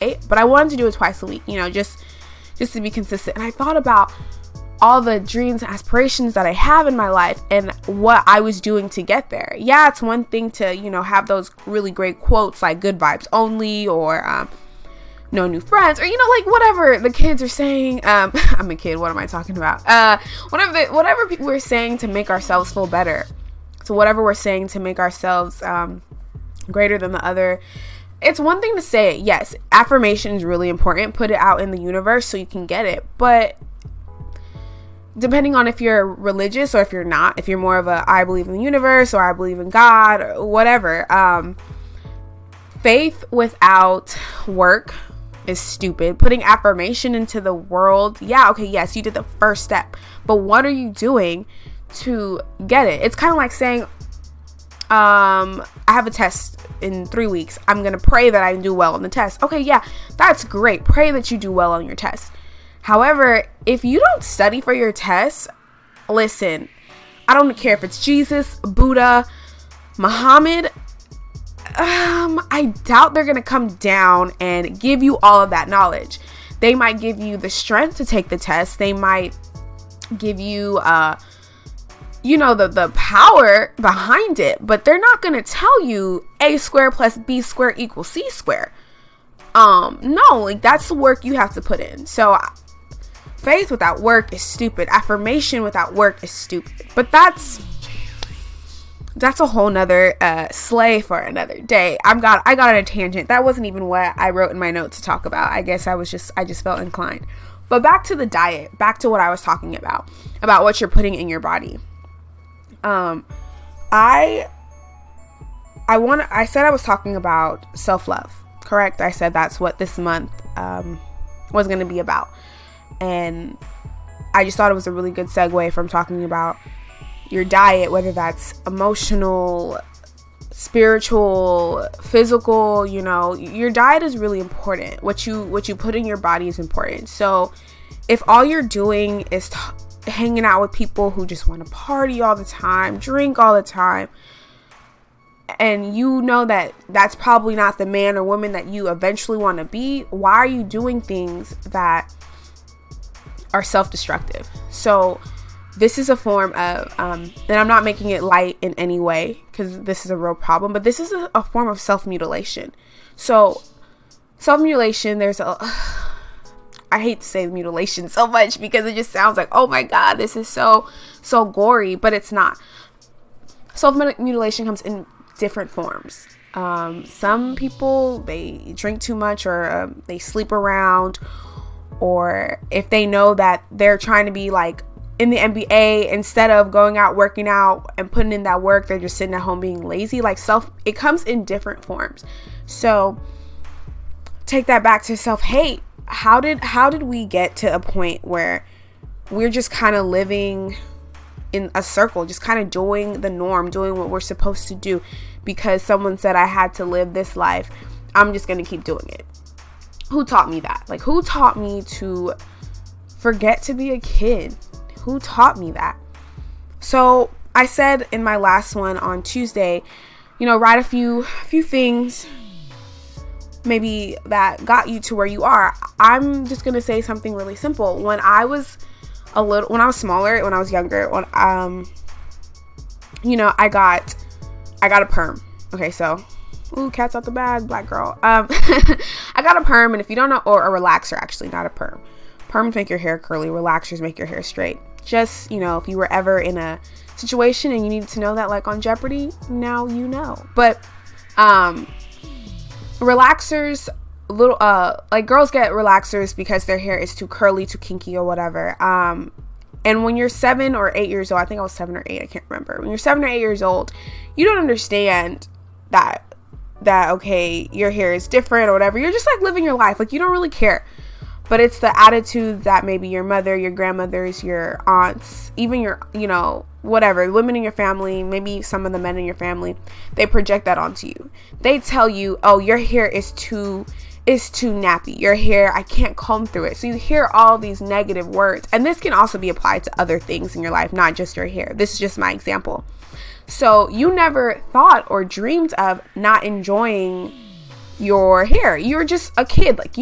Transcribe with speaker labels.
Speaker 1: but I wanted to do it twice a week, you know, just just to be consistent. And I thought about all the dreams and aspirations that I have in my life and what I was doing to get there. Yeah, it's one thing to, you know, have those really great quotes like good vibes only or um, no new friends or you know like whatever the kids are saying um i'm a kid what am i talking about uh whatever the, whatever people are saying to make ourselves feel better so whatever we're saying to make ourselves um greater than the other it's one thing to say it yes affirmation is really important. Put it out in the universe so you can get it. But depending on if you're religious or if you're not if you're more of a i believe in the universe or i believe in god or whatever um faith without work is stupid. Putting affirmation into the world yeah okay yes you did the first step but what are you doing to get it? It's kind of like saying um i have a test in three weeks i'm gonna pray that i do well on the test okay yeah that's great pray that you do well on your test However, if you don't study for your tests, listen, I don't care if it's Jesus, Buddha, Muhammad, um, I doubt they're gonna come down and give you all of that knowledge. They might give you the strength to take the test. They might give you, uh, you know, the the power behind it, but they're not gonna tell you a square plus b square equals c square. Um, no, like that's the work you have to put in. So Faith without work is stupid. Affirmation without work is stupid. But that's that's a whole nother uh, for another day. I'm got I got on a tangent. That wasn't even what I wrote in my note to talk about. I guess I was just I just felt inclined. But back to the diet, back to what I was talking about, about what you're putting in your body. Um, I I want I said I was talking about self love, correct? I said that's what this month um, was going to be about. And I just thought it was a really good segue from talking about your diet, whether that's emotional, spiritual, physical, you know, your diet is really important. What you what you put in your body is important. So, if all you're doing is t- hanging out with people who just want to party all the time, drink all the time, and you know that that's probably not the man or woman that you eventually want to be, why are you doing things that are self-destructive. So this is a form of, um, and I'm not making it light in any way because this is a real problem, but this is a, a form of self-mutilation. So self-mutilation, there's a, I hate to say mutilation so much because it just sounds like, oh my god, this is so so gory, but it's not. Self mutilation comes in different forms. Um, some people they drink too much or um, they sleep around or if they know that they're trying to be like in the NBA instead of going out working out and putting in that work, they're just sitting at home being lazy. Like self, it comes in different forms. So take that back to self hate. How did how did we get to a point where we're just kind of living in a circle, just kind of doing the norm, doing what we're supposed to do because someone said I had to live this life. I'm just going to keep doing it who taught me that? Like, who taught me to forget to be a kid? Who taught me that? So, I said in my last one on Tuesday, you know, write a few few things maybe that got you to where you are. I'm just to say something really simple. When I was a little when I was smaller, when I was younger, when um you know, I got I got a perm. Okay, so Ooh, cat's out the bag, black girl. Um, I got a perm, and if you don't know, or a relaxer, actually, not a perm. Perms make your hair curly, relaxers make your hair straight. Just, you know, if you were ever in a situation and you needed to know that, like on Jeopardy, now you know. But, um, relaxers, little, uh, like girls get relaxers because their hair is too curly, too kinky, or whatever. Um, and when you're seven or eight years old, I think I was seven or eight, I can't remember. When you're seven or eight years old, you don't understand that that okay your hair is different or whatever you're just like living your life like you don't really care but it's the attitude that maybe your mother your grandmothers your aunts even your you know whatever women in your family maybe some of the men in your family they project that onto you they tell you oh your hair is too is too nappy your hair i can't comb through it so you hear all these negative words and this can also be applied to other things in your life not just your hair this is just my example so you never thought or dreamed of not enjoying your hair. You're just a kid. Like